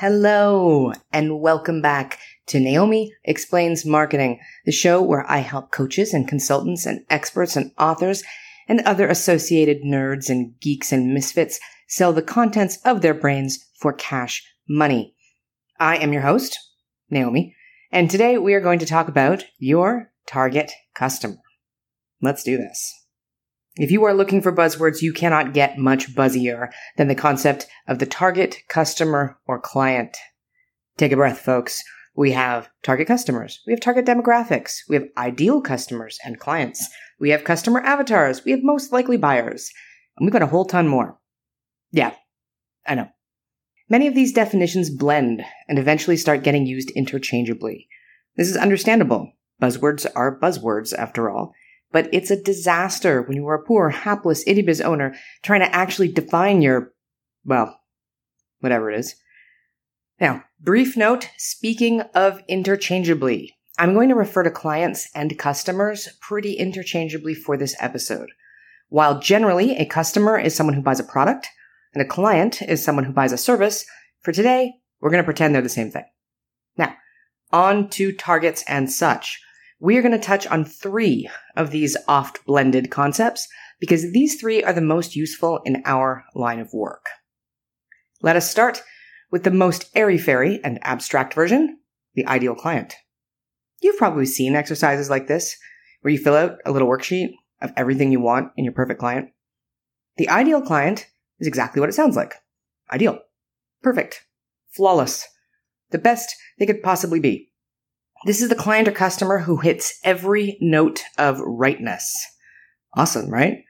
Hello, and welcome back to Naomi Explains Marketing, the show where I help coaches and consultants and experts and authors and other associated nerds and geeks and misfits sell the contents of their brains for cash money. I am your host, Naomi, and today we are going to talk about your target customer. Let's do this. If you are looking for buzzwords, you cannot get much buzzier than the concept of the target customer or client. Take a breath, folks. We have target customers. We have target demographics. We have ideal customers and clients. We have customer avatars. We have most likely buyers. And we've got a whole ton more. Yeah, I know. Many of these definitions blend and eventually start getting used interchangeably. This is understandable. Buzzwords are buzzwords, after all. But it's a disaster when you are a poor, hapless itty biz owner trying to actually define your, well, whatever it is. Now, brief note, speaking of interchangeably, I'm going to refer to clients and customers pretty interchangeably for this episode. While generally a customer is someone who buys a product and a client is someone who buys a service, for today, we're going to pretend they're the same thing. Now, on to targets and such we are going to touch on three of these oft blended concepts because these three are the most useful in our line of work. Let us start with the most airy fairy and abstract version, the ideal client. You've probably seen exercises like this where you fill out a little worksheet of everything you want in your perfect client. The ideal client is exactly what it sounds like. Ideal. Perfect. Flawless. The best they could possibly be. This is the client or customer who hits every note of rightness. Awesome, right?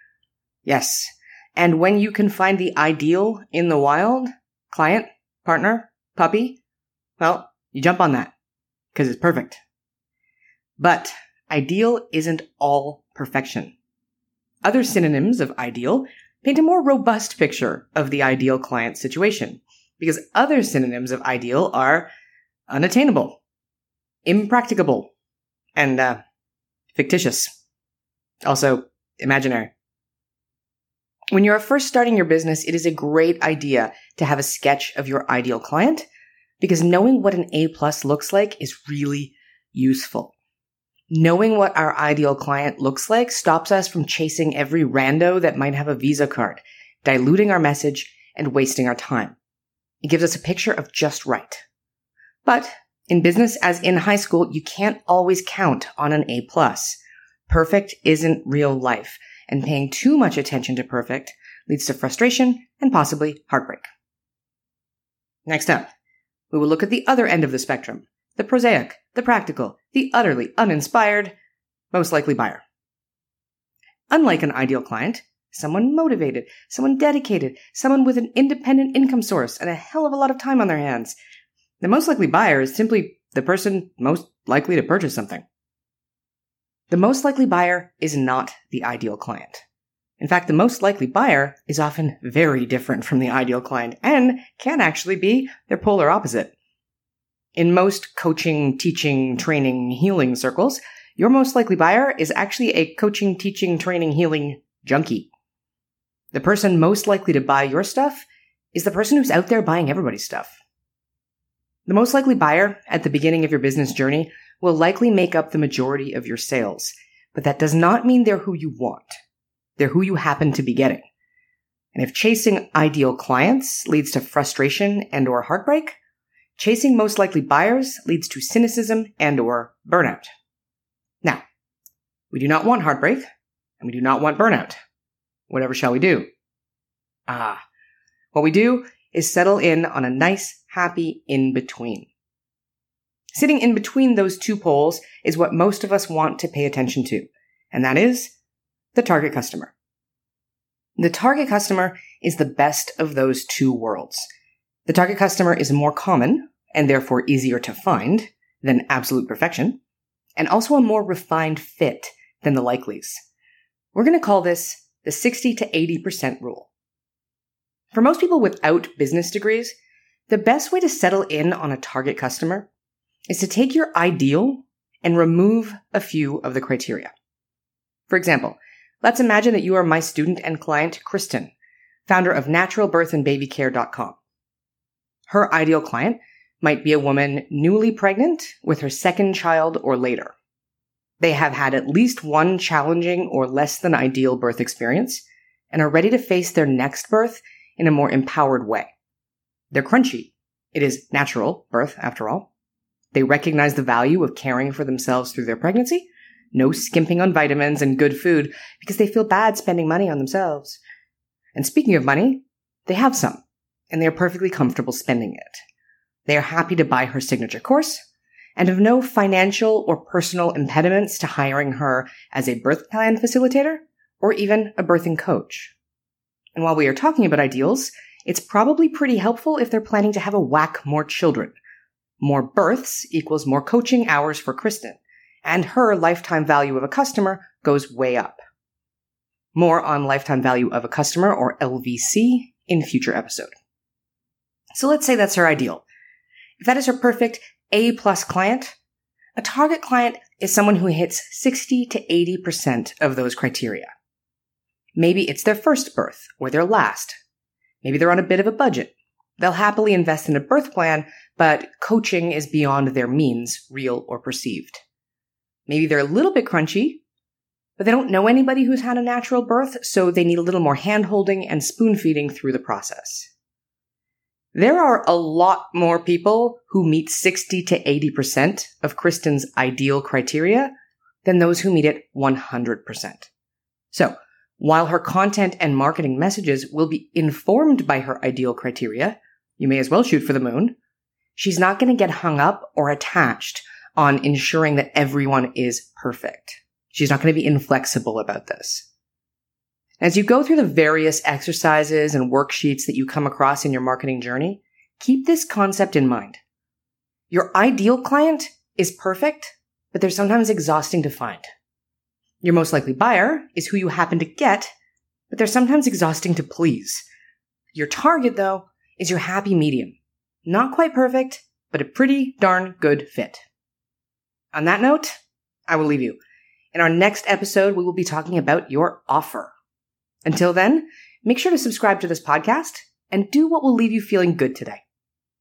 Yes. And when you can find the ideal in the wild, client, partner, puppy, well, you jump on that because it's perfect. But ideal isn't all perfection. Other synonyms of ideal paint a more robust picture of the ideal client situation because other synonyms of ideal are unattainable, impracticable and uh, fictitious. Also, imaginary. When you are first starting your business, it is a great idea to have a sketch of your ideal client because knowing what an A plus looks like is really useful. Knowing what our ideal client looks like stops us from chasing every rando that might have a Visa card, diluting our message and wasting our time. It gives us a picture of just right. But in business, as in high school, you can't always count on an A plus. Perfect isn't real life, and paying too much attention to perfect leads to frustration and possibly heartbreak. Next up, we will look at the other end of the spectrum the prosaic, the practical, the utterly uninspired, most likely buyer. Unlike an ideal client, someone motivated, someone dedicated, someone with an independent income source and a hell of a lot of time on their hands the most likely buyer is simply the person most likely to purchase something. The most likely buyer is not the ideal client. In fact, the most likely buyer is often very different from the ideal client and can actually be their polar opposite. In most coaching, teaching, training, healing circles, your most likely buyer is actually a coaching, teaching, training, healing junkie. The person most likely to buy your stuff is the person who's out there buying everybody's stuff. The most likely buyer at the beginning of your business journey will likely make up the majority of your sales, but that does not mean they're who you want. They're who you happen to be getting. And if chasing ideal clients leads to frustration and or heartbreak, chasing most likely buyers leads to cynicism and or burnout. Now, we do not want heartbreak and we do not want burnout. Whatever shall we do? Ah, what we do is settle in on a nice, happy in between. Sitting in between those two poles is what most of us want to pay attention to, and that is the target customer. The target customer is the best of those two worlds. The target customer is more common and therefore easier to find than absolute perfection, and also a more refined fit than the likelies. We're going to call this the 60 to 80% rule. For most people without business degrees, the best way to settle in on a target customer is to take your ideal and remove a few of the criteria. For example, let's imagine that you are my student and client, Kristen, founder of naturalbirthandbabycare.com. Her ideal client might be a woman newly pregnant with her second child or later. They have had at least one challenging or less than ideal birth experience and are ready to face their next birth in a more empowered way. They're crunchy. It is natural birth, after all. They recognize the value of caring for themselves through their pregnancy. No skimping on vitamins and good food because they feel bad spending money on themselves. And speaking of money, they have some, and they are perfectly comfortable spending it. They are happy to buy her signature course and have no financial or personal impediments to hiring her as a birth plan facilitator or even a birthing coach. And while we are talking about ideals, it's probably pretty helpful if they're planning to have a whack more children. More births equals more coaching hours for Kristen, and her lifetime value of a customer goes way up. More on lifetime value of a customer or LVC in future episode. So let's say that's her ideal. If that is her perfect A plus client, a target client is someone who hits 60 to 80% of those criteria. Maybe it's their first birth or their last. Maybe they're on a bit of a budget. They'll happily invest in a birth plan, but coaching is beyond their means, real or perceived. Maybe they're a little bit crunchy, but they don't know anybody who's had a natural birth, so they need a little more handholding and spoon feeding through the process. There are a lot more people who meet 60 to 80% of Kristen's ideal criteria than those who meet it 100%. So, while her content and marketing messages will be informed by her ideal criteria, you may as well shoot for the moon. She's not going to get hung up or attached on ensuring that everyone is perfect. She's not going to be inflexible about this. As you go through the various exercises and worksheets that you come across in your marketing journey, keep this concept in mind. Your ideal client is perfect, but they're sometimes exhausting to find. Your most likely buyer is who you happen to get, but they're sometimes exhausting to please. Your target, though, is your happy medium. Not quite perfect, but a pretty darn good fit. On that note, I will leave you. In our next episode, we will be talking about your offer. Until then, make sure to subscribe to this podcast and do what will leave you feeling good today.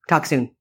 Talk soon.